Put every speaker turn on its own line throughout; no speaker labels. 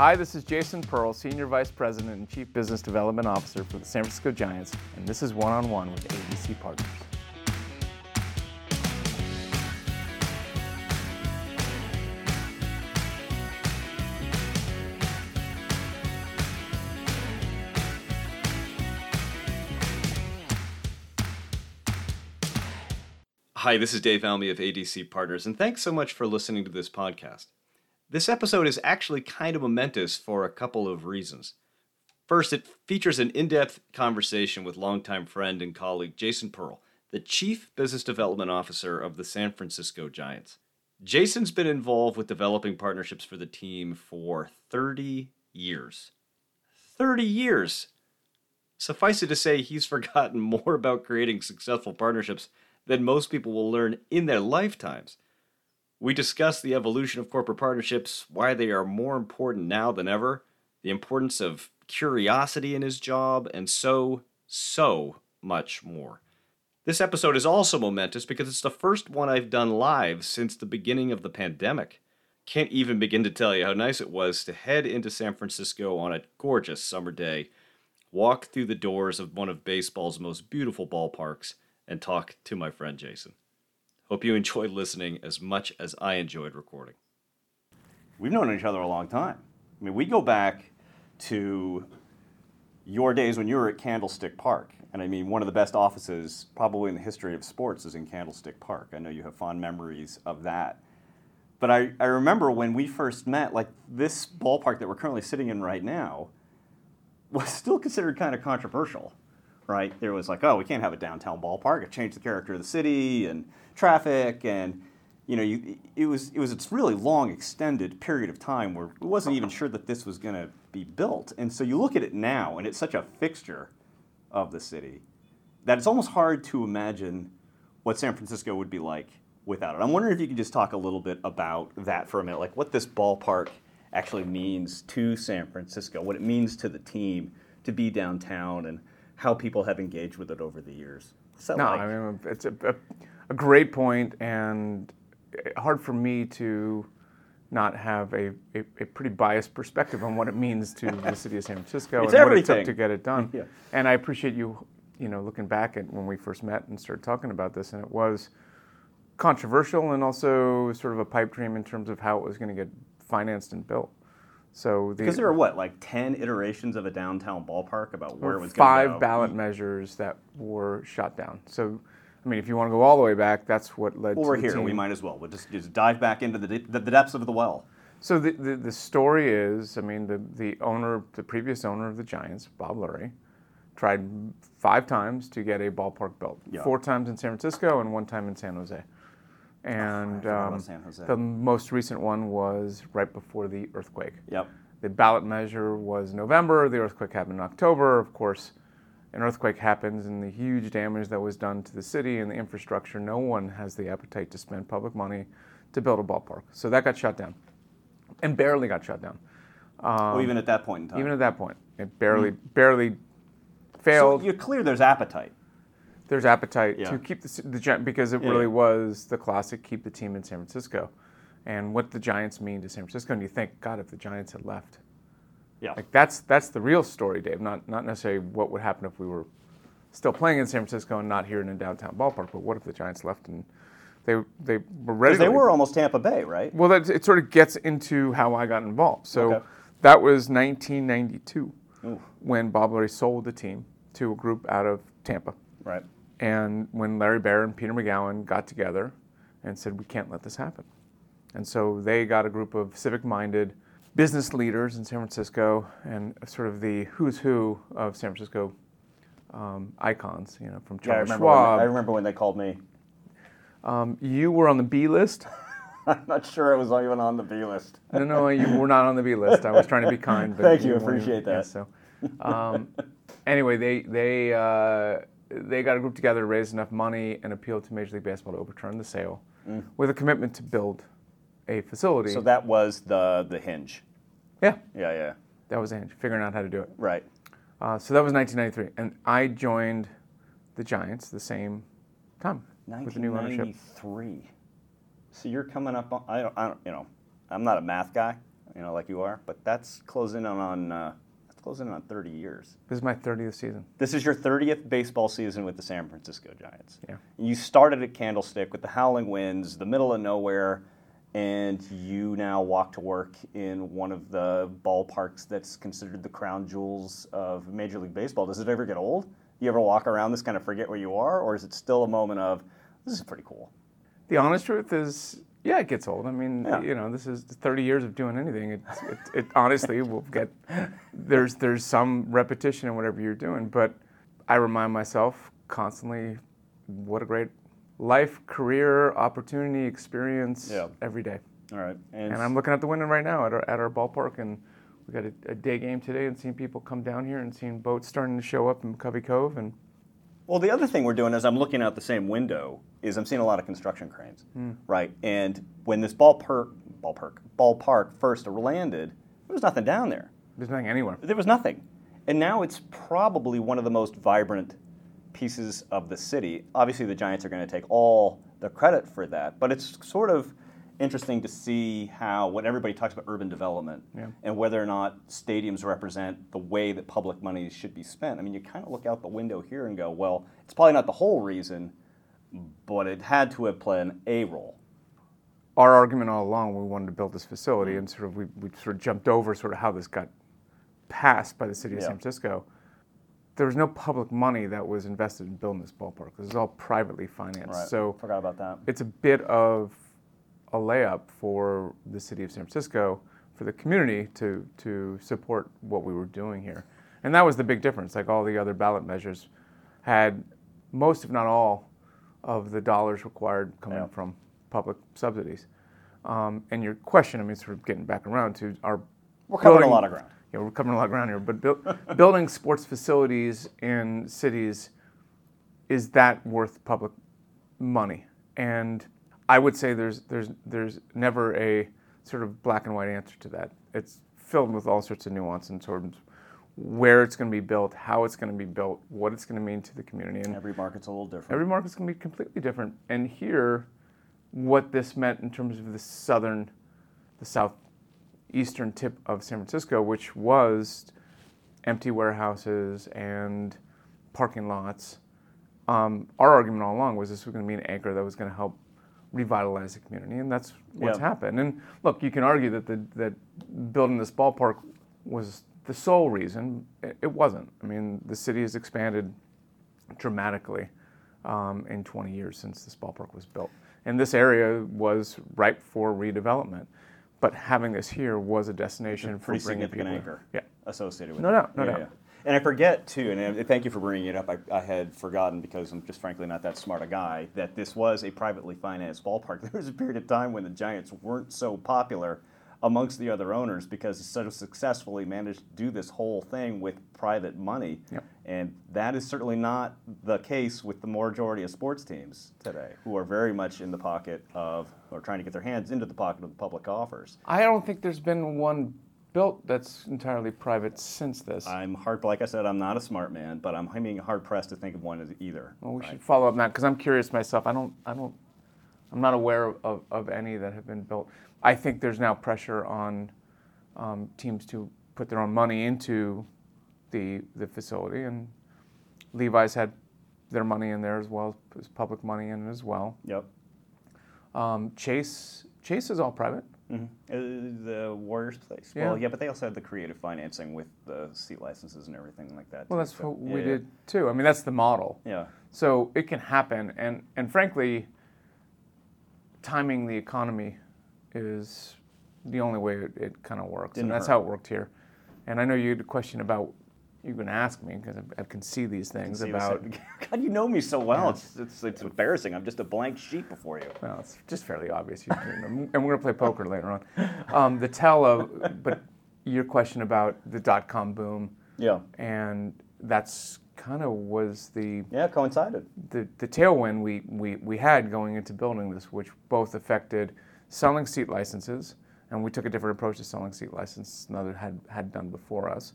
Hi, this is Jason Pearl, Senior Vice President and Chief Business Development Officer for the San Francisco Giants, and this is One on One with ADC Partners.
Hi, this is Dave Almy of ADC Partners, and thanks so much for listening to this podcast. This episode is actually kind of momentous for a couple of reasons. First, it features an in depth conversation with longtime friend and colleague Jason Pearl, the Chief Business Development Officer of the San Francisco Giants. Jason's been involved with developing partnerships for the team for 30 years. 30 years! Suffice it to say, he's forgotten more about creating successful partnerships than most people will learn in their lifetimes. We discuss the evolution of corporate partnerships, why they are more important now than ever, the importance of curiosity in his job, and so, so much more. This episode is also momentous because it's the first one I've done live since the beginning of the pandemic. Can't even begin to tell you how nice it was to head into San Francisco on a gorgeous summer day, walk through the doors of one of baseball's most beautiful ballparks, and talk to my friend Jason. Hope you enjoyed listening as much as I enjoyed recording.
We've known each other a long time. I mean, we go back to your days when you were at Candlestick Park. And I mean, one of the best offices probably in the history of sports is in Candlestick Park. I know you have fond memories of that. But I, I remember when we first met, like this ballpark that we're currently sitting in right now was still considered kind of controversial right? There was like, oh, we can't have a downtown ballpark. It changed the character of the city and traffic, and you know, you, it was it was a really long, extended period of time where we wasn't even sure that this was going to be built. And so you look at it now, and it's such a fixture of the city that it's almost hard to imagine what San Francisco would be like without it. I'm wondering if you could just talk a little bit about that for a minute, like what this ballpark actually means to San Francisco, what it means to the team to be downtown, and how people have engaged with it over the years.
no, like? I mean it's a, a, a, great point and hard for me to not have a, a, a, pretty biased perspective on what it means to the city of San Francisco
it's
and
everything.
what it took to get it done. Yeah. And I appreciate you, you know, looking back at when we first met and started talking about this, and it was controversial and also sort of a pipe dream in terms of how it was going to get financed and built. So
the, because there were what like ten iterations of a downtown ballpark about where it was
five ballot measures that were shot down. So, I mean, if you want to go all the way back, that's what led.
Well,
to
we're here.
Team.
We might as well. We'll just, just dive back into the, the, the depths of the well.
So the, the, the story is, I mean, the the owner, the previous owner of the Giants, Bob Lurie, tried five times to get a ballpark built. Yeah. Four times in San Francisco and one time in San Jose. And
oh, um,
the most recent one was right before the earthquake.
Yep.
The ballot measure was November. The earthquake happened in October. Of course, an earthquake happens and the huge damage that was done to the city and the infrastructure. No one has the appetite to spend public money to build a ballpark. So that got shut down, and barely got shut down.
Um, well, even at that point in time.
Even at that point, it barely, mm-hmm. barely failed.
So you're clear there's appetite
there's appetite yeah. to keep the, the because it yeah. really was the classic keep the team in San Francisco, and what the Giants mean to San Francisco. And you think, God, if the Giants had left,
yeah,
like that's that's the real story, Dave. Not not necessarily what would happen if we were still playing in San Francisco and not here in a downtown ballpark, but what if the Giants left and they they were ready?
They were almost Tampa Bay, right?
Well, that, it sort of gets into how I got involved. So okay. that was 1992 Ooh. when Bob Lurie sold the team to a group out of Tampa.
Right.
And when Larry Baer and Peter Magowan got together and said, we can't let this happen. And so they got a group of civic minded business leaders in San Francisco and sort of the who's who of San Francisco um, icons, you know, from Charles
yeah, I
Schwab.
When, I remember when they called me.
Um, you were on the B list.
I'm not sure I was even on the B list.
no, no, you were not on the B list. I was trying to be kind.
But Thank you, appreciate that.
Yeah, so, um, anyway, they they uh, they got a group together to raise enough money and appeal to Major League Baseball to overturn the sale mm. with a commitment to build a facility.
So that was the the hinge.
Yeah.
Yeah, yeah.
That was the hinge, figuring out how to do it.
Right.
Uh, so that was 1993, and I joined the Giants the same time with the new ownership.
1993. So you're coming up on, I don't, I don't, you know, I'm not a math guy. you know, like you are. But that's closing in on uh, closing in on 30 years.
This is my 30th season.
This is your 30th baseball season with the San Francisco Giants.
Yeah.
You started at Candlestick with the howling winds, the middle of nowhere, and you now walk to work in one of the ballparks that's considered the crown jewels of Major League Baseball. Does it ever get old? You ever walk around this kind of forget where you are, or is it still a moment of this is pretty cool?
The honest truth is, yeah, it gets old. I mean,
Yeah.
you know, this is 30 years of doing anything. It, it, it honestly will get there's there's some repetition in whatever you're doing, but I remind myself constantly what a great life, career, opportunity, experience
Yeah.
every day.
All right,
And I'm looking at the window right now at our, at our ballpark, and we got a, a day game today, and seeing people come down here and seeing boats starting to show up in McCovey Cove, and
Well, the other thing we're doing is I'm looking out the same window is I'm seeing a lot of construction cranes, hmm. right? And when this ball per- ballpark, ballpark, ballpark first landed, there was nothing down there.
there's nothing anywhere.
There was nothing, and now it's probably one of the most vibrant pieces of the city. Obviously, the Giants are going to take all the credit for that, but it's sort of interesting to see how when everybody talks about urban development
Yeah.
and whether or not stadiums represent the way that public money should be spent. I mean, you kind of look out the window here and go, well, it's probably not the whole reason, but it had to have played a role.
our argument all along we wanted to build this facility and sort of we, we sort of jumped over sort of how this got passed by the city of
Yeah.
San Francisco. There was no public money that was invested in building this ballpark. This is all privately financed.
Right.
So
forgot about that.
it's a bit of a layup for the city of San Francisco, for the community to to support what we were doing here. And that was the big difference. Like all the other ballot measures had most, if not all, of the dollars required coming
Yeah.
from public subsidies. Um, and your question, I mean, sort of getting back around to our
We're covering
building-
a lot of ground.
yeah, we're covering a lot of ground here, but buil- building sports facilities in cities is that worth public money? And I would say there's there's there's never a sort of black and white answer to that. It's filled with all sorts of nuance and sort of where it's going to be built, how it's going to be built, what it's going to mean to the community, and
Every market's a little different.
Every market's going to be completely different. And here, what this meant in terms of the southern, the southeastern tip of San Francisco, which was empty warehouses and parking lots. Um, our argument all along was this was going to be an anchor that was going to help revitalize the community, and that's what's
Yeah.
happened. And look, you can argue that the, that building this ballpark was the sole reason. It, wasn't. I mean, the city has expanded dramatically um, in 20 years since this ballpark was built. And this area was ripe for redevelopment. But having this here was a destination for
pretty
bringing
significant
people.
anchor
Yeah.
associated with
No
it.
doubt, no doubt.
And I forget too, and thank you for bringing it up. I, I had forgotten because I'm just frankly not that smart a guy that this was a privately financed ballpark. There was a period of time when the Giants weren't so popular amongst the other owners because he so successfully managed to do this whole thing with private money.
Yep.
And that is certainly not the case with the majority of sports teams today, who are very much in the pocket of, or trying to get their hands into the pocket of the public offers.
I don't think there's been one built that's entirely private since this.
I'm hard, like I said, I'm not a smart man, but I'm being hard pressed to think of one either.
well, we
right?
should follow up on that because I'm curious myself. I don't, I don't, I'm not aware of, of any that have been built. I think there's now pressure on um, teams to put their own money into the the facility, and Levi's had their money in there as well as public money in it as well.
Yep.
Um, Chase Chase is all private.
hmm the Warriors place.
Yeah.
Well, yeah, but they also had the creative financing with the seat licenses and everything like that.
Well,
too,
that's
so-
what we
yeah, yeah.
did too. I mean, that's the model.
Yeah.
So it can happen, and and frankly, timing the economy is the only way it, it kind of works,
Didn't
and that's
hurt.
how it worked here. And I know you had a question about you're going to ask me because I, I can see these things
See,
about.
God, you know me so well.
Yeah.
It's, it's, it's embarrassing. I'm just a blank sheet before you.
Well, it's just fairly obvious. Them. and we're going to play poker later on. Um, the tell of, but your question about the dot com boom,
Yeah.
and that's kind of was the
Yeah, coincided.
the, the tailwind we, we, we had going into building this, which both affected selling seat licenses, and we took a different approach to selling seat licenses than others had, had done before us.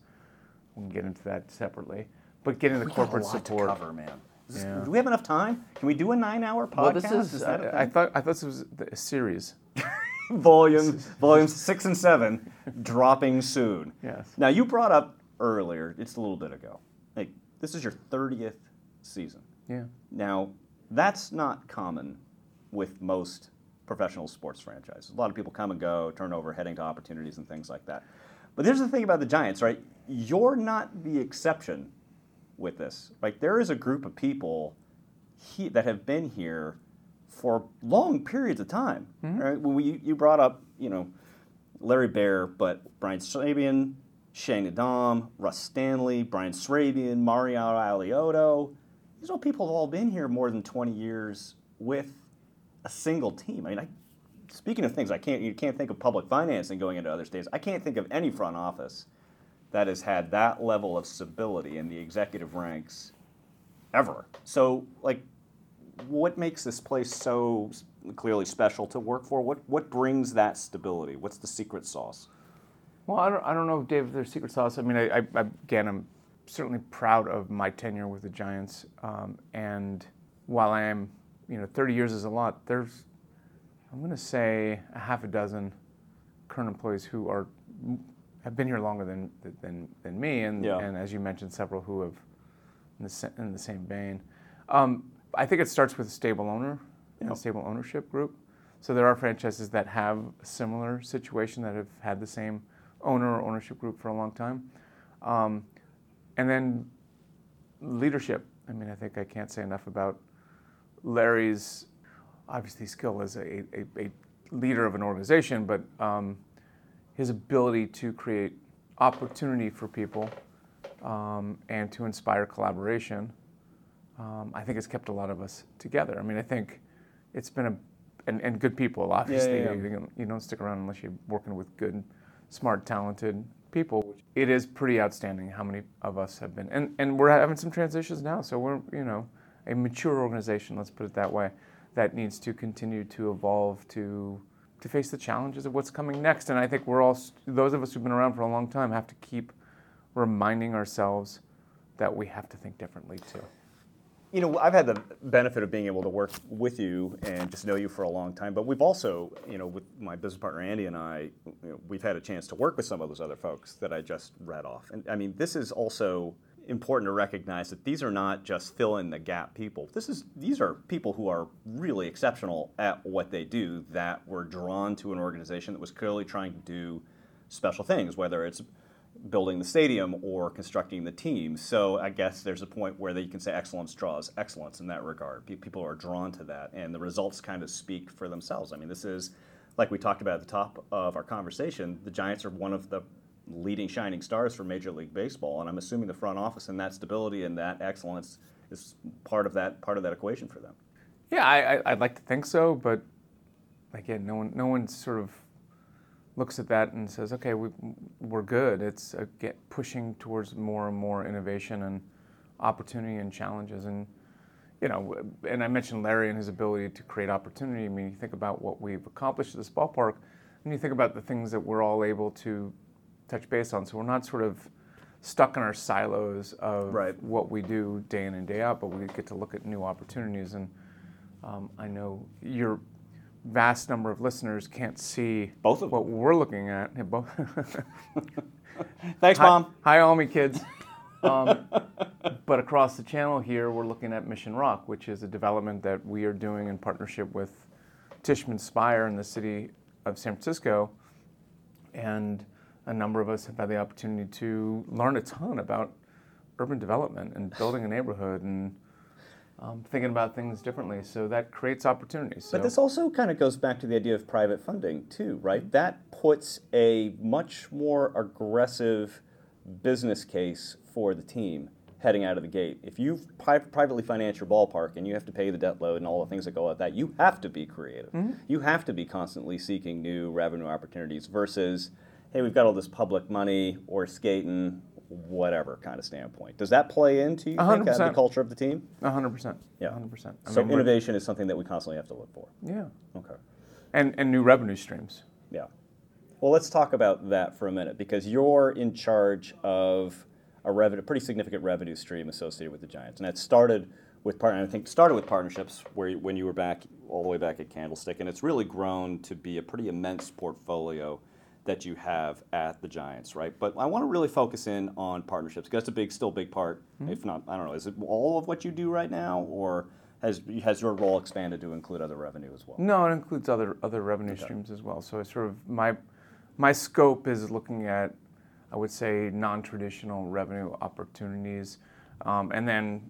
We can get into that separately. But getting the
We got
corporate
a lot
support.
to cover, man. This-
Yeah.
Do we have enough time? Can we do a nine-hour podcast?
Well, this is,
that a
I, I
thing?
thought I thought this was a series.
volume volumes six and seven dropping soon.
Yes.
Now you brought up earlier, it's a little bit ago. Like this is your thirtieth season.
Yeah.
Now that's not common with most professional sports franchises. A lot of people come and go, turnover, heading to opportunities and things like that. But here's the thing about the Giants, right? You're not the exception with this. Like there is a group of people he, that have been here for long periods of time. Mm-hmm. Right? When we, you brought up, you know, Larry Baer, but Brian Sabean, Shana Daum, Russ Stanley, Brian Srabian, Mario Alioto. These are people who have all been here more than 20 years with a single team. I mean, I, speaking of things I can't, you can't think of public financing going into other states. I can't think of any front office that has had that level of stability in the executive ranks ever. So, like, what makes this place so clearly special to work for? What what brings that stability? What's the secret sauce?
Well, I don't, I don't know, Dave, if there's secret sauce. I mean, I, I, again, I'm certainly proud of my tenure with the Giants. Um, and while I am, you know, 30 years is a lot, there's, I'm going to say, a half a dozen current employees who are have been here longer than than, than me, and,
Yeah.
and as you mentioned, several who have in the, in the same vein. Um, I think it starts with a stable owner and a stable ownership group. So there are franchises that have a similar situation that have had the same owner or ownership group for a long time. Um, and then leadership. I mean, I think I can't say enough about Larry's obviously skill as a, a, a leader of an organization, but um, his ability to create opportunity for people um, and to inspire collaboration, um, I think has kept a lot of us together. I mean, I think it's been a and, and good people. Obviously,
yeah.
You, don't- you don't stick around unless you're working with good, smart, talented people. It is pretty outstanding how many of us have been, and and we're having some transitions now. So we're you know a mature organization. Let's put it that way. That needs to continue to evolve to to face the challenges of what's coming next. And I think we're all those of us who've been around for a long time have to keep reminding ourselves that we have to think differently too.
You know, I've had the benefit of being able to work with you and just know you for a long time, but we've also, you know, with my business partner Andy and I, you know, we've had a chance to work with some of those other folks that I just read off. And I mean, this is also important to recognize that these are not just fill in the gap people. This is these are people who are really exceptional at what they do that were drawn to an organization that was clearly trying to do special things, whether it's building the stadium or constructing the team. So I guess there's a point where you can say excellence draws excellence in that regard. People are drawn to that, and the results kind of speak for themselves. I mean, this is like we talked about at the top of our conversation. The Giants are one of the leading shining stars for Major League Baseball, and I'm assuming the front office and that stability and that excellence is part of that part of that equation for them.
Yeah, I, I'd like to think so, but again, no one, no one sort of looks at that and says, "Okay, we, we're good." It's uh, get pushing towards more and more innovation and opportunity and challenges, and you know, and I mentioned Larry and his ability to create opportunity. I mean, you think about what we've accomplished at this ballpark, and you think about the things that we're all able to touch base on. So we're not sort of stuck in our silos of
Right.
what we do day in and day out, but we get to look at new opportunities. And um, I know your vast number of listeners can't see
Both of
what we're looking at.
Thanks,
hi,
Mom.
hi, Almy kids. Um, but across the channel here, we're looking at Mission Rock, which is a development that we are doing in partnership with Tishman Speyer in the city of San Francisco. And a number of us have had the opportunity to learn a ton about urban development and building a neighborhood and um, thinking about things differently. So that creates opportunities. So
But this also kind of goes back to the idea of private funding, too, right? That puts a much more aggressive business case for the team heading out of the gate. If you pri- privately finance your ballpark and you have to pay the debt load and all the things that go with that, you have to be creative. You have to be constantly seeking new revenue opportunities versus, hey, we've got all this public money or skating, whatever kind of standpoint. Does that play into you
A
think, the culture of the team?
100%.
Yeah.
100%. I
So
mean,
innovation is something that we constantly have to look for.
Yeah.
Okay.
And, and new revenue streams.
Yeah. Well, let's talk about that for a minute because you're in charge of a revenue, pretty significant revenue stream associated with the Giants, and that started with part. I think started with partnerships where when you were back all the way back at Candlestick, and it's really grown to be a pretty immense portfolio that you have at the Giants, right? But I want to really focus in on partnerships because that's a big, still big part.
Mm-hmm.
If not, I don't know, is it all of what you do right now, or has has your role expanded to include other revenue as well?
No, it includes other other revenue streams as well. So it's sort of my my scope is looking at, I would say, non-traditional revenue opportunities, um, and then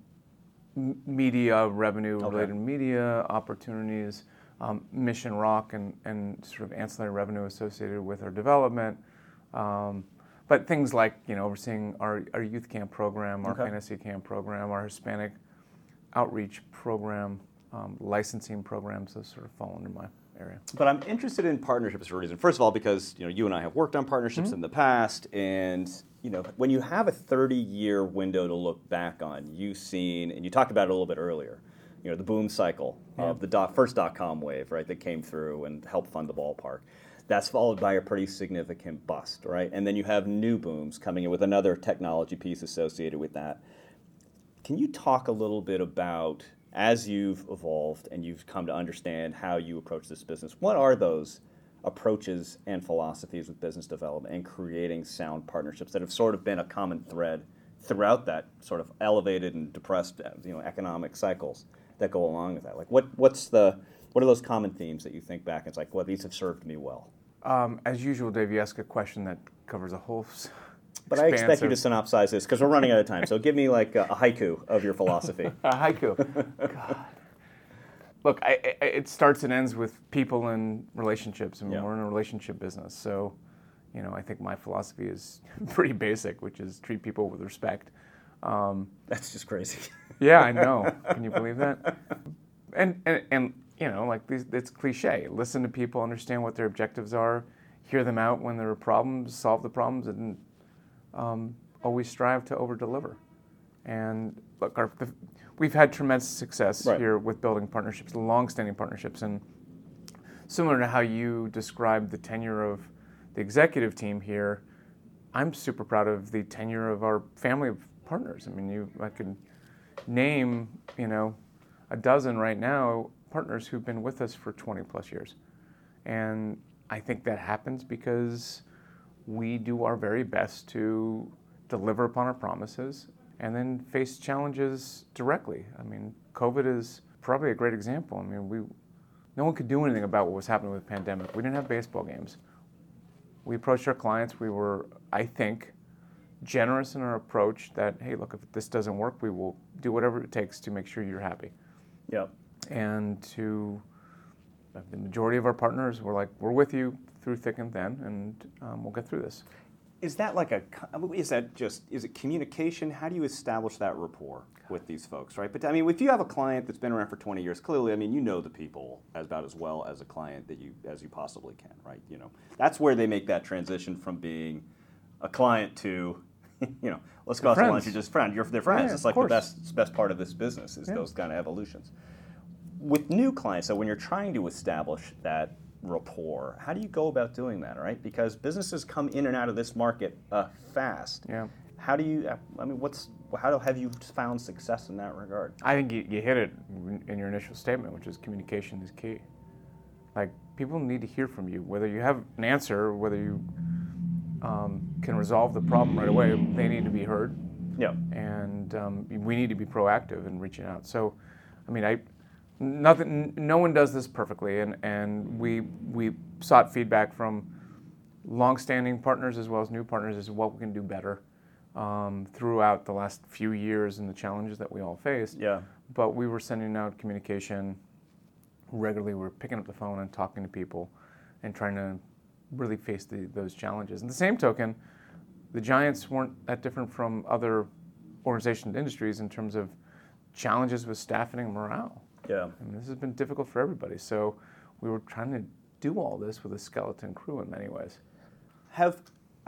m- media revenue related media opportunities, um, Mission Rock and and sort of ancillary revenue associated with our development. Um, but things like you know overseeing our, our youth camp program, our
Okay.
fantasy camp program, our Hispanic outreach program, um, licensing programs, those sort of fall under my area.
But I'm interested in partnerships for a reason. First of all, because you know you and I have worked on partnerships
Mm-hmm.
in the past, and you know when you have a 30-year window to look back on, you've seen, and you talked about it a little bit earlier. You know the boom cycle of the dot, first dot com wave, right? That came through and helped fund the ballpark. That's followed by a pretty significant bust, right? And then you have new booms coming in with another technology piece associated with that. Can you talk a little bit about, as you've evolved and you've come to understand how you approach this business, what are those approaches and philosophies with business development and creating sound partnerships that have sort of been a common thread throughout that sort of elevated and depressed you know, economic cycles that go along with that? Like, what, what's the, what are those common themes that you think back and it's like, well, these have served me well?
Um, as usual, Dave, you ask a question that covers a whole. s-
But I expect you to synopsize this because we're running out of time. So give me like a, a haiku of your philosophy.
A haiku. God. Look, I, I, it starts and ends with people and relationships, and
Yeah.
we're in a relationship business. So, you know, I think my philosophy is pretty basic, which is treat people with respect. Um,
That's just crazy.
yeah, I know. Can you believe that? And and, and you know, like these, it's cliche. Listen to people, understand what their objectives are, hear them out when there are problems, solve the problems, and um, always strive to over deliver. And look, our, the, we've had tremendous success
Right.
here with building partnerships, long-standing partnerships, and similar to how you described the tenure of the executive team here, I'm super proud of the tenure of our family of partners. I mean, you, I could name, you know, a dozen right now partners who've been with us for 20 plus years, and I think that happens because we do our very best to deliver upon our promises and then face challenges directly. I mean, COVID is probably a great example. I mean, we no one could do anything about what was happening with the pandemic. We didn't have baseball games. We approached our clients. We were, I think, generous in our approach that, hey, look, if this doesn't work, we will do whatever it takes to make sure you're happy.
yep.
And to uh, the majority of our partners, we're like, we're with you through thick and thin, and um, we'll get through this.
Is that like a? Is that just? Is it communication? How do you establish that rapport with these folks, right? But I mean, if you have a client that's been around for 20 years, clearly, I mean, you know the people as about as well as a client that you as you possibly can, right? You know, that's where they make that transition from being a client to, you know, let's go out to lunch. You're just friend. You're their friends.
Yeah,
it's like the best best part of this business is
Yeah.
those kind of evolutions. With new clients, so when you're trying to establish that rapport, how do you go about doing that, right? Because businesses come in and out of this market uh, fast.
Yeah.
How do you? I mean, what's how do, have you found success in that regard?
I think you, you hit it in your initial statement, which is communication is key. Like people need to hear from you, whether you have an answer, whether you um, can resolve the problem right away. They need to be heard,
Yeah.
and um, we need to be proactive in reaching out. So, I mean, I nothing, no one does this perfectly, and and we we sought feedback from longstanding partners as well as new partners as to what we can do better um, throughout the last few years and the challenges that we all faced
Yeah.
but we were sending out communication regularly. We were picking up the phone and talking to people and trying to really face the, those challenges. And the same token, the Giants weren't that different from other organizations and industries in terms of challenges with staffing and morale.
Yeah.
I mean, this has been difficult for everybody. So we were trying to do all this with a skeleton crew in many ways.
Have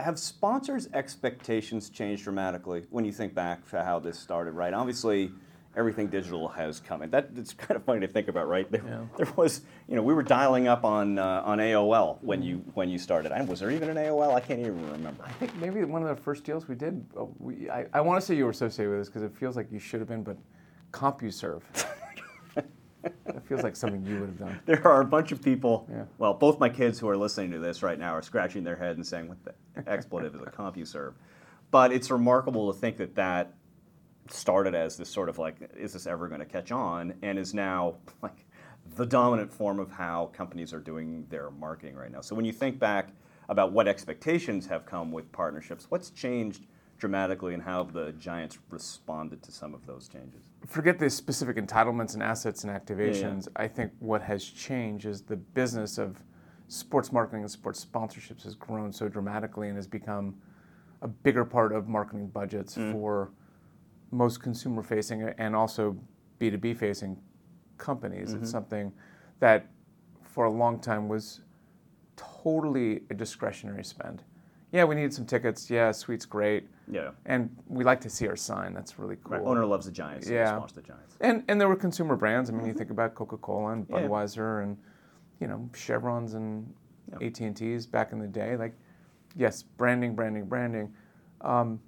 have sponsors' expectations changed dramatically when you think back to how this started? Right. Obviously, everything digital has come in. That it's kind of funny to think about, right? There,
Yeah.
there was, you know, we were dialing up on uh, on AOL when you when you started. I, was there even an AOL? I can't even remember.
I think maybe one of the first deals we did, uh, we, I, I want to say you were associated with this because it feels like you should have been, but CompuServe. That feels like something you would have done.
there are a bunch of people.
Yeah.
Well, both my kids who are listening to this right now are scratching their head and saying, "What the expletive is a CompuServe?" But it's remarkable to think that that started as this sort of like, "Is this ever going to catch on?" and is now like the dominant form of how companies are doing their marketing right now. So when you think back about what expectations have come with partnerships, what's changed dramatically, and how have the giants responded to some of those changes?
Forget the specific entitlements and assets and activations. I think what has changed is the business of sports marketing and sports sponsorships has grown so dramatically and has become a bigger part of marketing budgets mm. for most consumer facing and also B2B facing companies. It's something that for a long time was totally a discretionary spend. Yeah, we need some tickets. Yeah, suite's great.
Yeah.
And we like to see our sign. That's really cool.
Right. Owner loves the Giants. So
Yeah.
yeah. Watch the Giants.
And and there were consumer brands. I mean, you think about Coca-Cola and
Yeah.
Budweiser and you know Chevrons and
Yeah.
AT and T's back in the day. Like, yes, branding, branding, branding. Um,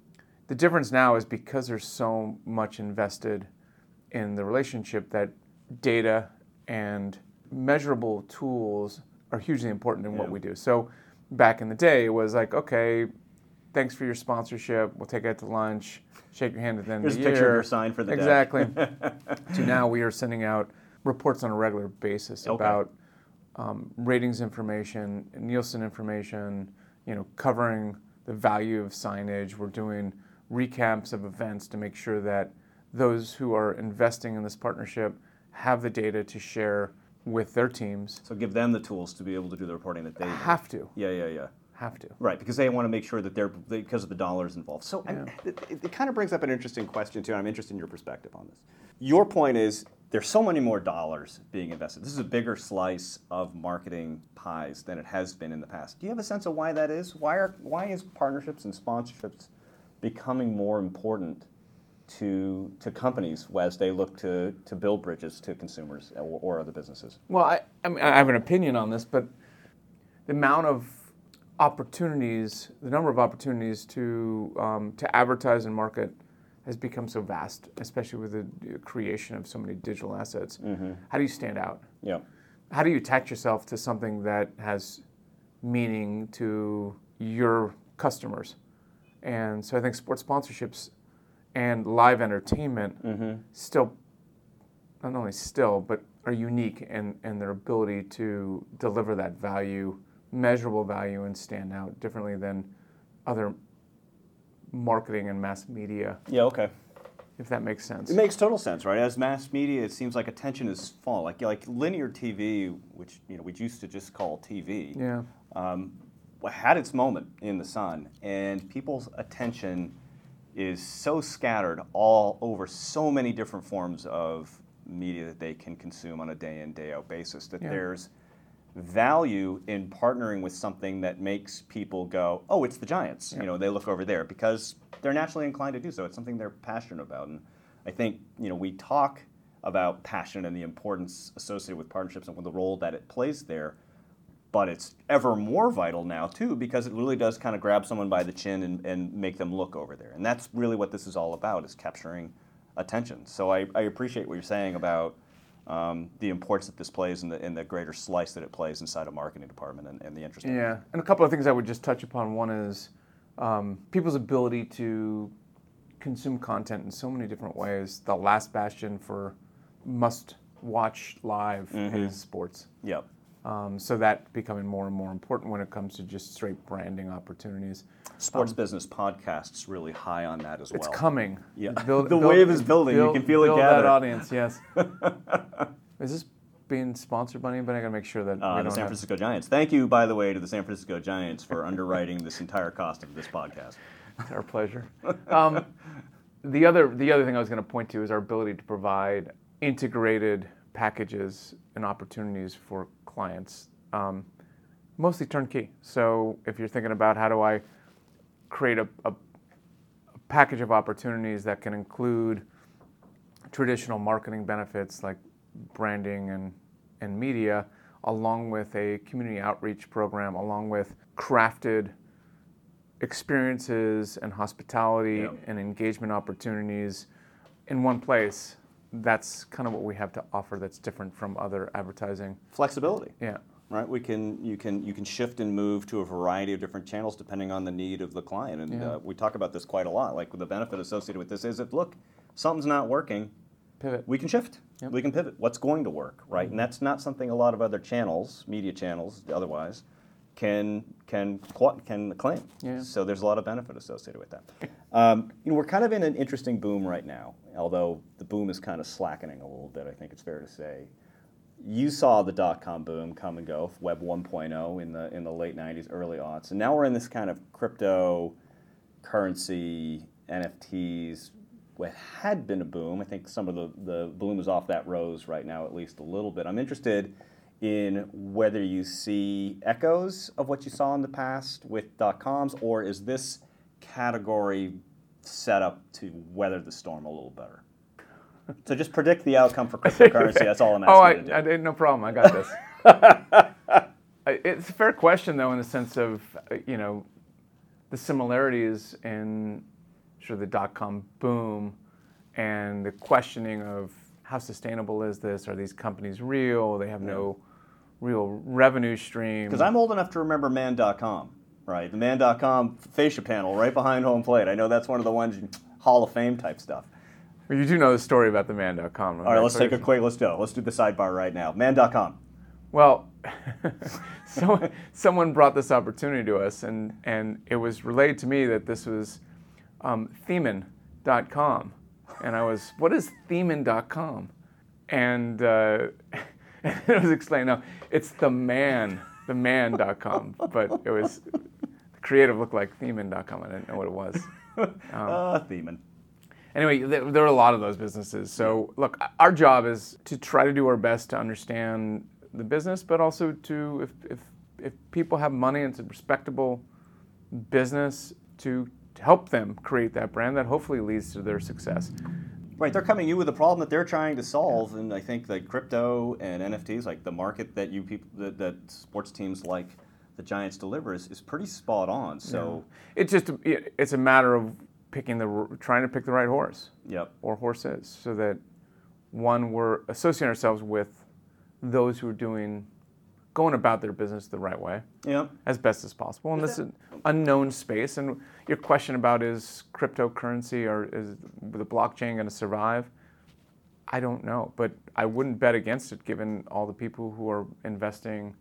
the difference now is because there's so much invested in the relationship that data and measurable tools are hugely important in what we do. So back in the day, it was like, okay, thanks for your sponsorship. We'll take it out to lunch, shake your hand at the end
Here's
of
a
the
picture
year.
of your sign for the
exactly. to now, we are sending out reports on a regular basis
Okay.
about um, ratings information, Nielsen information. You know, covering the value of signage. We're doing recaps of events to make sure that those who are investing in this partnership have the data to share with their teams.
So give them the tools to be able to do the reporting that they do.
Have to,
Yeah, yeah, yeah.
have to.
Right, because they want to make sure that they're because of the dollars involved. So
Yeah.
it, it, it kind of brings up an interesting question too, and I'm interested in your perspective on this. Your point is there's so many more dollars being invested. This is a bigger slice of marketing pies than it has been in the past. Do you have a sense of why that is? Why are why is partnerships and sponsorships becoming more important to to companies as they look to to build bridges to consumers or, or other businesses?
Well, I, I, mean, I have an opinion on this, but the amount of opportunities, the number of opportunities to um, to advertise and market has become so vast, especially with the creation of so many digital assets. How do you stand out?
Yeah.
How do you attach yourself to something that has meaning to your customers? And so I think sports sponsorships and live entertainment still, not only still, but are unique in, in their ability to deliver that value, measurable value, and stand out differently than other marketing and mass media,
Yeah. Okay.
if that makes sense.
It makes total sense, right? As mass media, it seems like attention is falling. Like like linear TV, which you know we used to just call TV,
yeah.
um, had its moment in the sun, and people's attention is so scattered all over so many different forms of media that they can consume on a day in day out basis that
Yeah.
there's value in partnering with something that makes people go, oh, it's the Giants. You know, they look over there because they're naturally inclined to do so. It's something they're passionate about, and I think you know we talk about passion and the importance associated with partnerships and with the role that it plays there. But it's ever more vital now too because it really does kind of grab someone by the chin and, and make them look over there, and that's really what this is all about: is capturing attention. So I, I appreciate what you're saying about um, the importance that this plays and the, in the greater slice that it plays inside a marketing department and, and the interest. in.
Yeah, and a couple of things I would just touch upon. One is um, people's ability to consume content in so many different ways. The last bastion for must-watch live is sports.
Yep.
Um, so that becoming more and more important when it comes to just straight branding opportunities.
Sports business podcasts really high on that as well.
It's coming.
Yeah.
Build-
The
build-
wave is building. You can feel it
build
gather.
that audience. Yes. is this being sponsored by anybody? I gotta make sure that
Uh, the San
have-
Francisco Giants. Thank you, by the way, to the San Francisco Giants for underwriting this entire cost of this podcast.
Our pleasure. Um, the other the other thing I was going to point to is our ability to provide integrated packages and opportunities for clients, um, mostly turnkey. So if you're thinking about how do I create a, a, a package of opportunities that can include traditional marketing benefits like branding and, and media, along with a community outreach program, along with crafted experiences and hospitality
Yeah.
and engagement opportunities in one place. That's kind of what we have to offer that's different from other advertising.
Flexibility.
Yeah.
Right, we can you can you can shift and move to a variety of different channels depending on the need of the client, and
Yeah.
uh, we talk about this quite a lot. Like the benefit associated with this is if look, something's not working,
Pivot.
we can shift.
Yep. Mm-hmm.
We can pivot. What's going to work, right? And that's not something a lot of other channels, media channels, otherwise, can can can claim.
Yeah.
So there's a lot of benefit associated with that. Um, you know, we're kind of in an interesting boom right now, although the boom is kind of slackening a little bit. I think it's fair to say. You saw the dot com boom come and go, Web 1.0 in the in the late 90s, early aughts, and now we're in this kind of crypto currency, NFTs, what had been a boom. I think some of the, the bloom is off that rose right now, at least a little bit. I'm interested in whether you see echoes of what you saw in the past with dot coms, or is this category set up to weather the storm a little better? So just predict the outcome for cryptocurrency. That's all I'm asking
Oh, I,
you to do.
I did no problem. I got this. It's a fair question, though, in the sense of you know the similarities in sort of the dot com boom and the questioning of how sustainable is this? Are these companies real? They have no real revenue stream.
Because I'm old enough to remember man.com, right? The man.com fascia panel right behind home plate. I know that's one of the ones, Hall of Fame type stuff.
Well, you do know the story about the man.com.
All right, let's take a quick, let's do Let's do the sidebar right now. Man.com.
Well, so, someone brought this opportunity to us, and, and it was relayed to me that this was um, Theman.com. And I was, what is Theman.com? And, uh, and it was explained, no, it's the man, the man.com. But it was, the creative looked like Theman.com. I didn't know what it was.
Uh, Theman.
Anyway, there, there are a lot of those businesses. So, look, our job is to try to do our best to understand the business, but also to, if, if, if people have money and it's a respectable business, to help them create that brand that hopefully leads to their success.
Right, they're hmm. coming to you with a problem that they're trying to solve, and I think that crypto and NFTs, like the market that you people, that, that sports teams like the Giants deliver is, is pretty spot on. So,
It's just, it's a matter of picking the, trying to pick the right horse.
yep.
or horses so that one we're associating ourselves with those who are doing going about their business the right way
Yep.
as best as possible. And this is an unknown space. And your question about is cryptocurrency or is the blockchain going to survive? I don't know but i wouldn't bet against it given all the people who are investing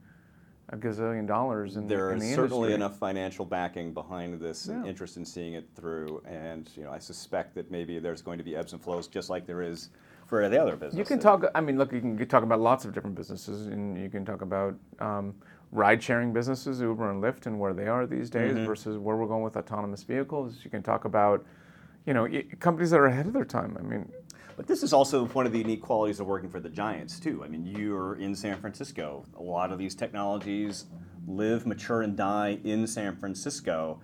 a gazillion dollars in,
there
in
is
the
certainly enough financial backing behind this and
Yeah.
interest in seeing it through. And you know i suspect that maybe there's going to be ebbs and flows just like there is for the other businesses
You can talk. I mean, look, you can talk about lots of different businesses, and you can talk about um, ride-sharing businesses, Uber and Lyft, and where they are these days versus where we're going with autonomous vehicles. You can talk about, you know, companies that are ahead of their time. I mean,
but this is also one of the unique qualities of working for the giants too i mean you're in san francisco a lot of these technologies live mature and die in san francisco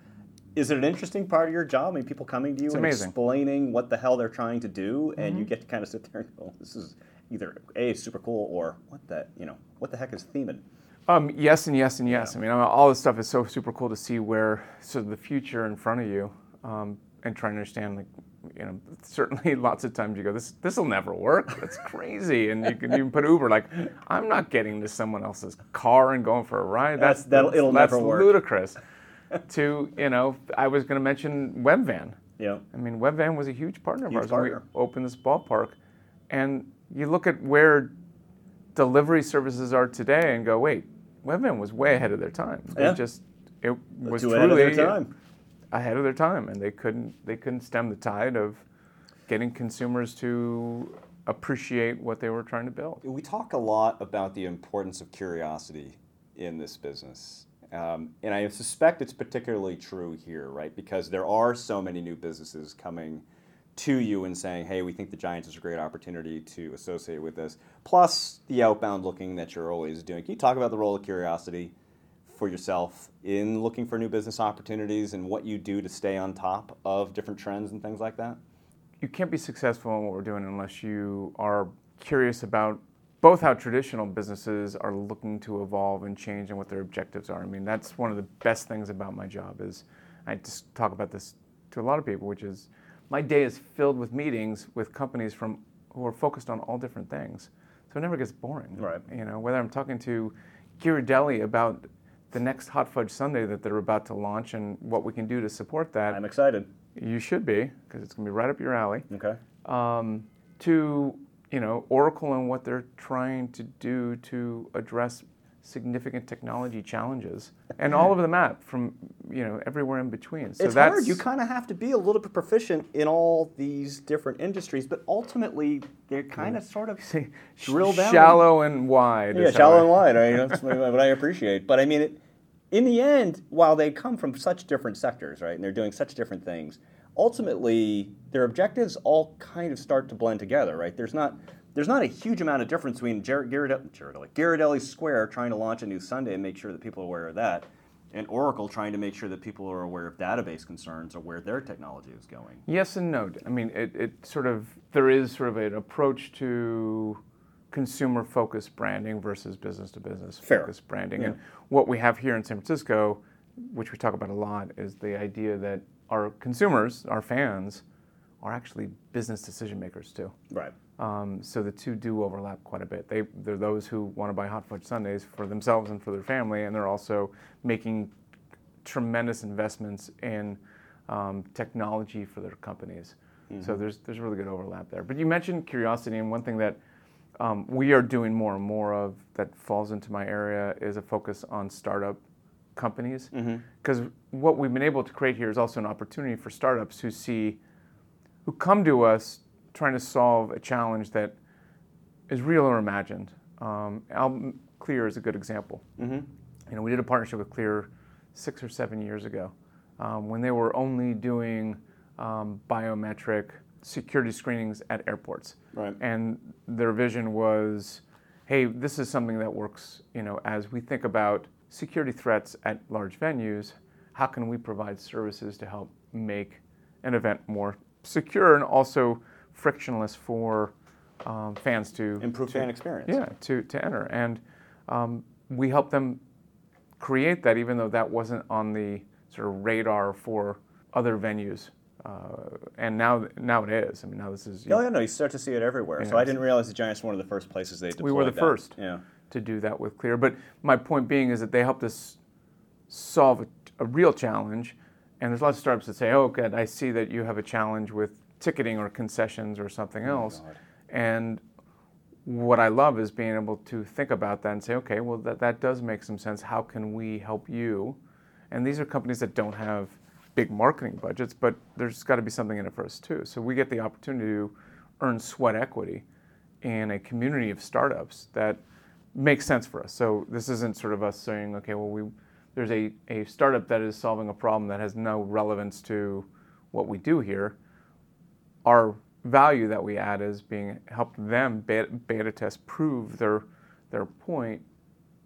is it an interesting part of your job? I mean, people coming to you and
amazing.
explaining what the hell they're trying to do, and you get to kind of sit there and go, "This is either a super cool or what the you know what the heck is theming?"
Um, yes and yes and yes. I mean, I mean, all this stuff is so super cool to see where sort of the future in front of you, um, and trying to understand like, you know, certainly lots of times you go, this this will never work. That's crazy, and you can even put Uber like, I'm not getting to someone else's car and going for a ride.
That's-
That's
that'll- it'll
that's
never work.
ludicrous. to you know, I was going to mention Webvan.
Yeah.
I mean, Webvan was a huge partner of
Huge
ours when
partner.
we opened this ballpark. And you look at where delivery services are today and go, wait, Webvan was way ahead of their time. They
Yeah.
just it was
Too
truly
ahead of their time.
ahead of their time, and they couldn't they couldn't stem the tide of getting consumers to appreciate what they were trying to build.
We talk a lot about the importance of curiosity in this business. Um, and I suspect it's particularly true here, right? Because there are so many new businesses coming to you and saying, hey, we think the Giants is a great opportunity to associate with this. Plus the outbound looking that you're always doing. Can you talk about the role of curiosity for yourself in looking for new business opportunities and what you do to stay on top of different trends and things like that?
you can't be successful in what we're doing unless you are curious about both how traditional businesses are looking to evolve and change and what their objectives are. I mean, that's one of the best things about my job is I just talk about this to a lot of people, which is my day is filled with meetings with companies from who are focused on all different things. So it never gets boring.
Right.
You know, whether I'm talking to Ghirardelli about the next hot fudge sundae that they're about to launch and what we can do to support that,
I'm excited.
you should be because it's going to be right up your alley.
Okay.
Um, to you know Oracle and what they're trying to do to address significant technology challenges and all over the map from you know everywhere in between. So
it's
that's
hard. You kind of have to be a little bit proficient in all these different industries, but ultimately they're kind of sort of drill down.
shallow and wide.
Yeah, shallow
I-
and wide. I mean, that's what what I appreciate. But I mean, it, in the end, while they come from such different sectors, right, and they're doing such different things, ultimately their objectives all kind of start to blend together, right? There's not there's not a huge amount of difference between Gar- Ghirardelli, Ghirardelli, Ghirardelli Square trying to launch a new sundae and make sure that people are aware of that, and Oracle trying to make sure that people are aware of database concerns or where their technology is going.
Yes and no. I mean, it, it sort of there is sort of an approach to consumer focused branding versus business to business focused branding.
Yeah.
And what we have here in San Francisco, which we talk about a lot, is the idea that our consumers, our fans, are actually business decision makers too.
Right.
Um, so the two do overlap quite a bit. They, they're those who want to buy hot fudge sundaes for themselves and for their family, and they're also making tremendous investments in um, technology for their companies. So there's there's really good overlap there. But you mentioned curiosity, and one thing that um, we are doing more and more of that falls into my area is a focus on startup companies. Because what we've been able to create here is also an opportunity for startups who see who come to us trying to solve a challenge that is real or imagined. Um, Al- Clear is a good example. You know, we did a partnership with Clear six or seven years ago um, when they were only doing um, biometric security screenings at airports.
Right.
And their vision was, hey, this is something that works. You know, as we think about security threats at large venues, how can we provide services to help make an event more secure and also frictionless for um, fans to
Improve
to-
fan experience.
Yeah, to to enter, and um, we help them create that, even though that wasn't on the sort of radar for other venues. Uh, and now, now it is. I mean, now this is
Oh yeah, no, you start to see it everywhere. So I didn't realize the Giants were one of the first places they deployed
we were the
that.
first
Yeah.
To do that with Clear. But my point being is that they helped us solve a, a real challenge. And there's lots of startups that say, "Oh, good, I see that you have a challenge with ticketing or concessions or something oh, else."
God.
And what I love is being able to think about that and say, "Okay, well, that that does make some sense. How can we help you?" And these are companies that don't have big marketing budgets, but there's got to be something in it for us too. So we get the opportunity to earn sweat equity in a community of startups that makes sense for us. So this isn't sort of us saying, okay, well, we there's a, a startup that is solving a problem that has no relevance to what we do here. Our value that we add is being help them beta, beta test prove their their point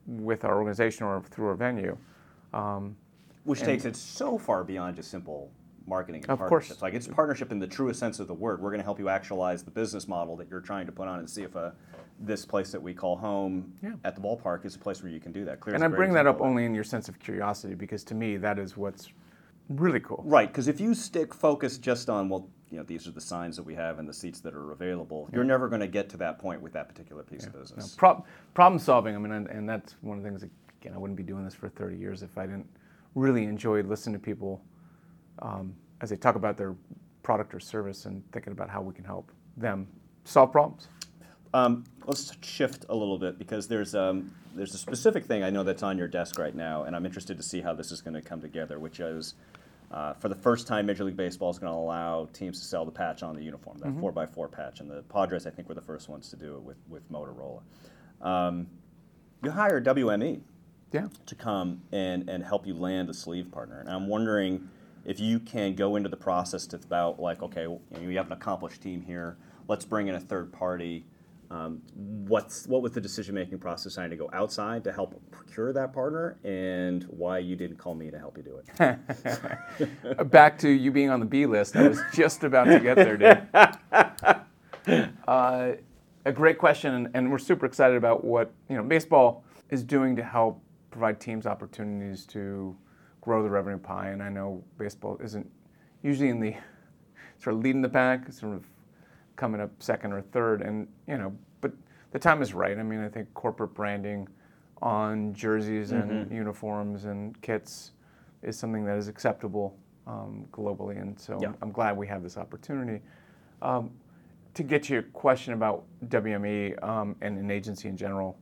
with our organization or through our venue. Um,
Which takes it so far beyond just simple marketing and
Of course.
Like it's partnership in the truest sense of the word. We're going to help you actualize the business model that you're trying to put on and see if uh this place that we call home
Yeah.
at the ballpark is a place where you can do that. Clear
and I bring that up only in your sense of curiosity because to me that is what's really cool.
Right, because if you stick focus just on well, you know, these are the signs that we have and the seats that are available, you're never going to get to that point with that particular piece of business.
Prob- problem solving. I mean, and, and that's one of the things. That, again, I wouldn't be doing this for 30 years if I didn't really enjoy listening to people um, as they talk about their product or service and thinking about how we can help them solve problems.
Um, let's shift a little bit because there's um, there's a specific thing I know that's on your desk right now, and I'm interested to see how this is going to come together. Which is, uh, for the first time, Major League Baseball is going to allow teams to sell the patch on the uniform, that four x four patch, and the Padres I think were the first ones to do it with with Motorola. Um, you hired WME
Yeah.
to come and, and help you land a sleeve partner. And I'm wondering if you can go into the process to about like, okay, you, know, you have an accomplished team here. Let's bring in a third party. Um, what's what was the decision making process? I had to go outside to help procure that partner, and why you didn't call me to help you do it.
Back to you being on the B list. I was just about to get there, dude. Uh, a great question, and, and we're super excited about what you know baseball is doing to help provide teams opportunities to grow the revenue pie. And I know baseball isn't usually in the sort of leading the pack, sort of coming up second or third, and you know, but the time is right. I mean, I think corporate branding on jerseys and
Mm-hmm.
uniforms and kits is something that is acceptable um, globally, and so
Yeah.
I'm glad we have this opportunity. Um, to get to your question about WME um, and an agency in general,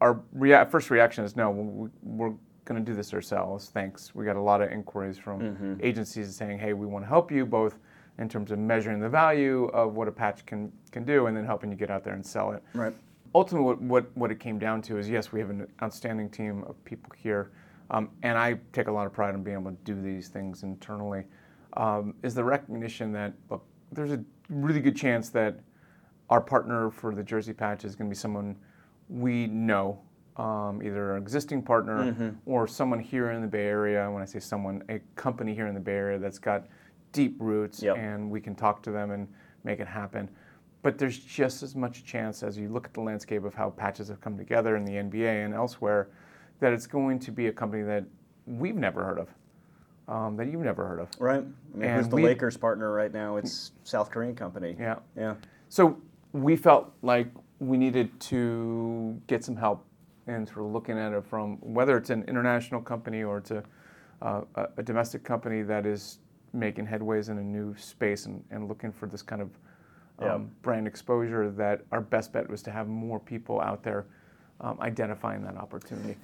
our rea- first reaction is no, we, we're going to do this ourselves. Thanks. We got a lot of inquiries from
Mm-hmm.
agencies saying, hey, we want to help you both in terms of measuring the value of what a patch can, can do and then helping you get out there and sell it.
Right.
Ultimately, what, what, what it came down to is yes, we have an outstanding team of people here, um, and I take a lot of pride in being able to do these things internally. Um, is the recognition that look, there's a really good chance that our partner for the jersey patch is going to be someone we know, um, either an existing partner or someone here in the Bay Area. When I say someone, a company here in the Bay Area that's got deep roots,
Yep.
and we can talk to them and make it happen. But there's just as much chance as you look at the landscape of how patches have come together in the NBA and elsewhere that it's going to be a company that we've never heard of, um, that you've never heard of.
Right. I mean, who's the
we-
Lakers partner right now? It's South Korean company.
Yeah.
Yeah.
So we felt like we needed to get some help in sort of looking at it from whether it's an international company or it's a, uh, a- a domestic company that is making headways in a new space and, and looking for this kind of um,
Yeah.
brand exposure that our best bet was to have more people out there um, identifying that opportunity.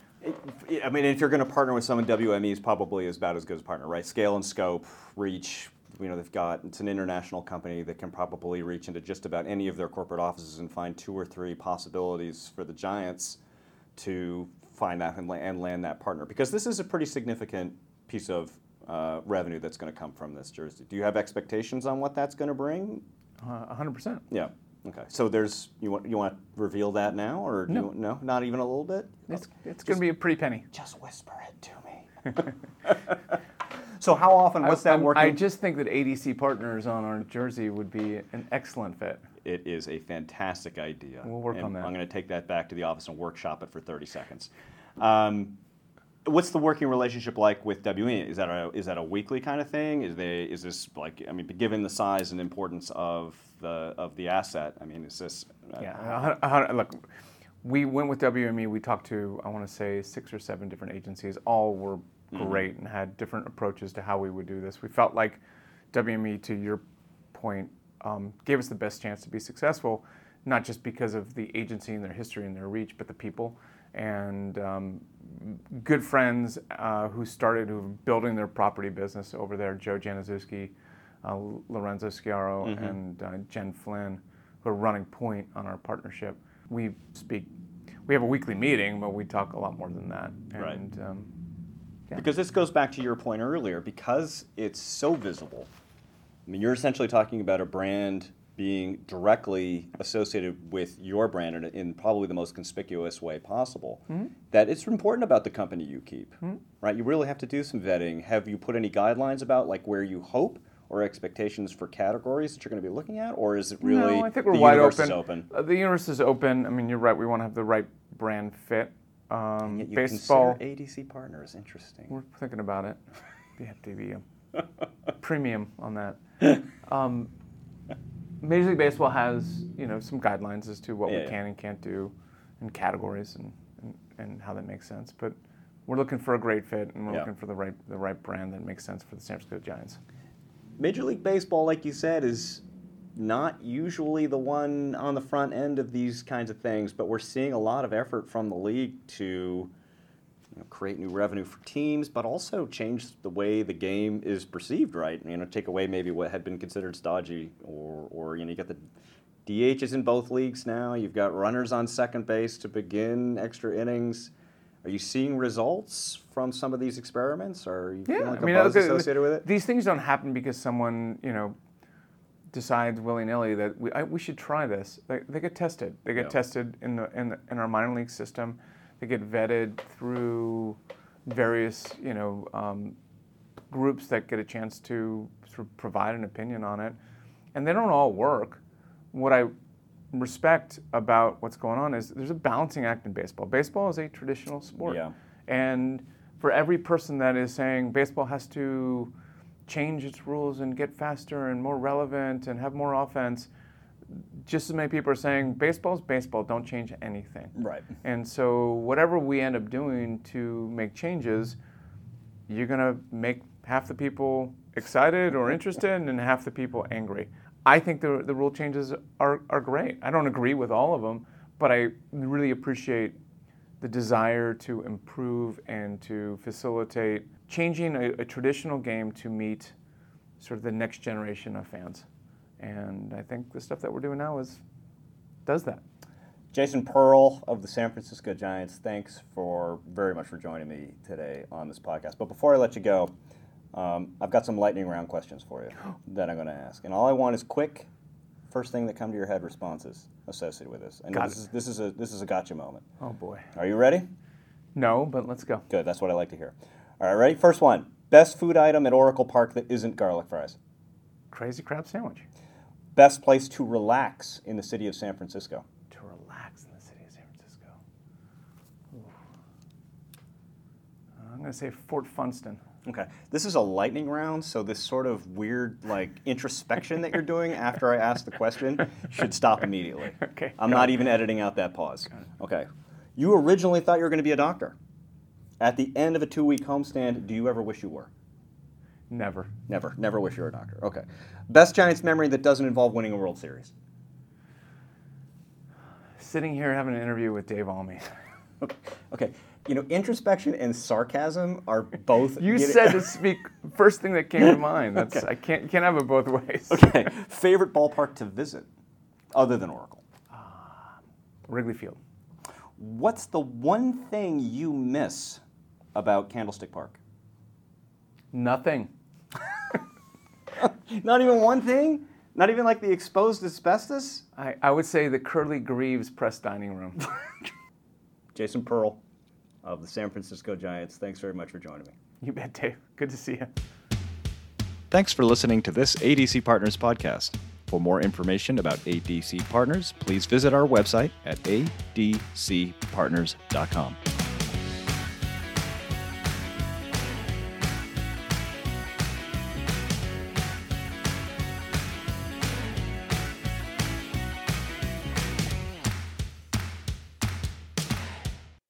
I mean, if you're going to partner with someone, WME is probably as about as good as a partner, right? Scale and scope, reach. You know, they've got it's an international company that can probably reach into just about any of their corporate offices and find two or three possibilities for the Giants to find that and, land that partner. Because this is a pretty significant piece of revenue that's going to come from this jersey. Do you have expectations on what that's going to bring?
Uh, 100%.
Yeah. Okay. So there's you want you want to reveal that now or do
No.
you, no, not even a little bit.
It's, it's going to be a pretty penny.
Just whisper it to me. so how often? What's that
I'm-
working?
I just think that ADC partners on our jersey would be an excellent fit.
it is a fantastic idea.
We'll work
and
on that.
I'm going to take that back to the office and workshop it for 30 seconds. Um, what's the working relationship like with WE? Is that a is that a weekly kind of thing? Is they is this like I mean, given the size and importance of the of the asset? I mean, is this? uh,
Yeah, look, we went with WME. We talked to, I want to say, six or seven different agencies. All were great and had different approaches to how we would do this. We felt like WME, to your point, um, gave us the best chance to be successful, not just because of the agency and their history and their reach, but the people and um, good friends uh, who started, who building their property business over there. Joe Januszewski, uh, Lorenzo Sciarro, and uh, Jen Flynn, who are running point on our partnership. We speak. We have a weekly meeting, but we talk a lot more than that.
Right.
Um, Yeah.
Because this goes back to your point earlier, because it's so visible. I mean, you're essentially talking about a brand being directly associated with your brand in, in probably the most conspicuous way possible. That it's important about the company you keep, right? You really have to do some vetting. Have you put any guidelines about like where you hope or expectations for categories that you're going to be looking at, or is it really
no, I think we're
the
wide
universe
open.
is open?
Uh, the universe is open. I mean, you're right. We want to have the right brand fit. Um,
you
baseball.
ADC partners interesting.
We're thinking about it. We have to be a premium on that. Um, Major League Baseball has, you know, some guidelines as to what
Yeah,
we
yeah.
can and can't do, and categories, and, and, and how that makes sense. But we're looking for a great fit, and we're
Yeah.
looking for the right the right brand that makes sense for the San Francisco Giants.
Major League Baseball, like you said, is not usually the one on the front end of these kinds of things, but we're seeing a lot of effort from the league to you know, create new revenue for teams, but also change the way the game is perceived. Right? You know, take away maybe what had been considered stodgy, or or you know, you got the DHs in both leagues now. You've got runners on second base to begin extra innings. Are you seeing results from some of these experiments? Or are you feeling like a buzz
look,
associated with it?
These things don't happen because someone, you know, decides willy nilly that we, I, we should try this. They, they get tested. They get
Yeah.
tested in the, in the in our minor league system. They get vetted through various, you know, um, groups that get a chance to sort of provide an opinion on it, and they don't all work. What I respect about what's going on is there's a balancing act in baseball. Baseball is a traditional sport.
Yeah.
And for every person that is saying baseball has to change its rules and get faster and more relevant and have more offense, just as many people are saying baseball's baseball, don't change anything.
Right.
And so whatever we end up doing to make changes, you're gonna make half the people excited or interested and half the people angry. I think the, the rule changes are, are great. I don't agree with all of them, but I really appreciate the desire to improve and to facilitate changing a, a traditional game to meet sort of the next generation of fans. And I think the stuff that we're doing now is does that.
Jason Pearl of the San Francisco Giants, thanks for very much for joining me today on this podcast. But before I let you go, um, I've got some lightning round questions for you that I'm going to ask, and all I want is quick, first thing that come to your head responses associated with this.
Got
this
it.
is this is a this is a gotcha moment.
Oh boy.
Are you ready?
No, but let's go.
Good. That's what I like to hear. All right, ready? First one. Best food item at Oracle Park that isn't garlic fries.
Crazy crab sandwich.
Best place to relax in the city of San Francisco.
To relax in the city of San Francisco. Uh, I'm going to say Fort Funston.
Okay. This is a lightning round, so this sort of weird like introspection that you're doing after I ask the question should stop immediately.
Okay,
I'm not
it.
even editing out that pause. Okay. You originally thought you were going to be a doctor. At the end of a two-week homestand, do you ever wish you were?
Never.
Never. Never wish you were a doctor. Okay. Best Giants memory that doesn't involve winning a World Series.
Sitting here having an interview with Dave Almy.
Okay. Okay. You know, introspection and sarcasm are both.
You said to speak first thing that came to mind. That's I can't can't have it both ways.
okay. Favorite ballpark to visit, other than Oracle.
Ah, Wrigley Field.
What's the one thing you miss about Candlestick Park?
Nothing.
Not even one thing? Not even like the exposed asbestos?
I, I would say the Curley Grieve's press dining room.
Jason Pearl of the San Francisco Giants, thanks very much for joining me.
you bet, Dave. Good to see you.
Thanks for listening to this ADC Partners podcast. For more information about ADC Partners, please visit our website at adcpartners.com.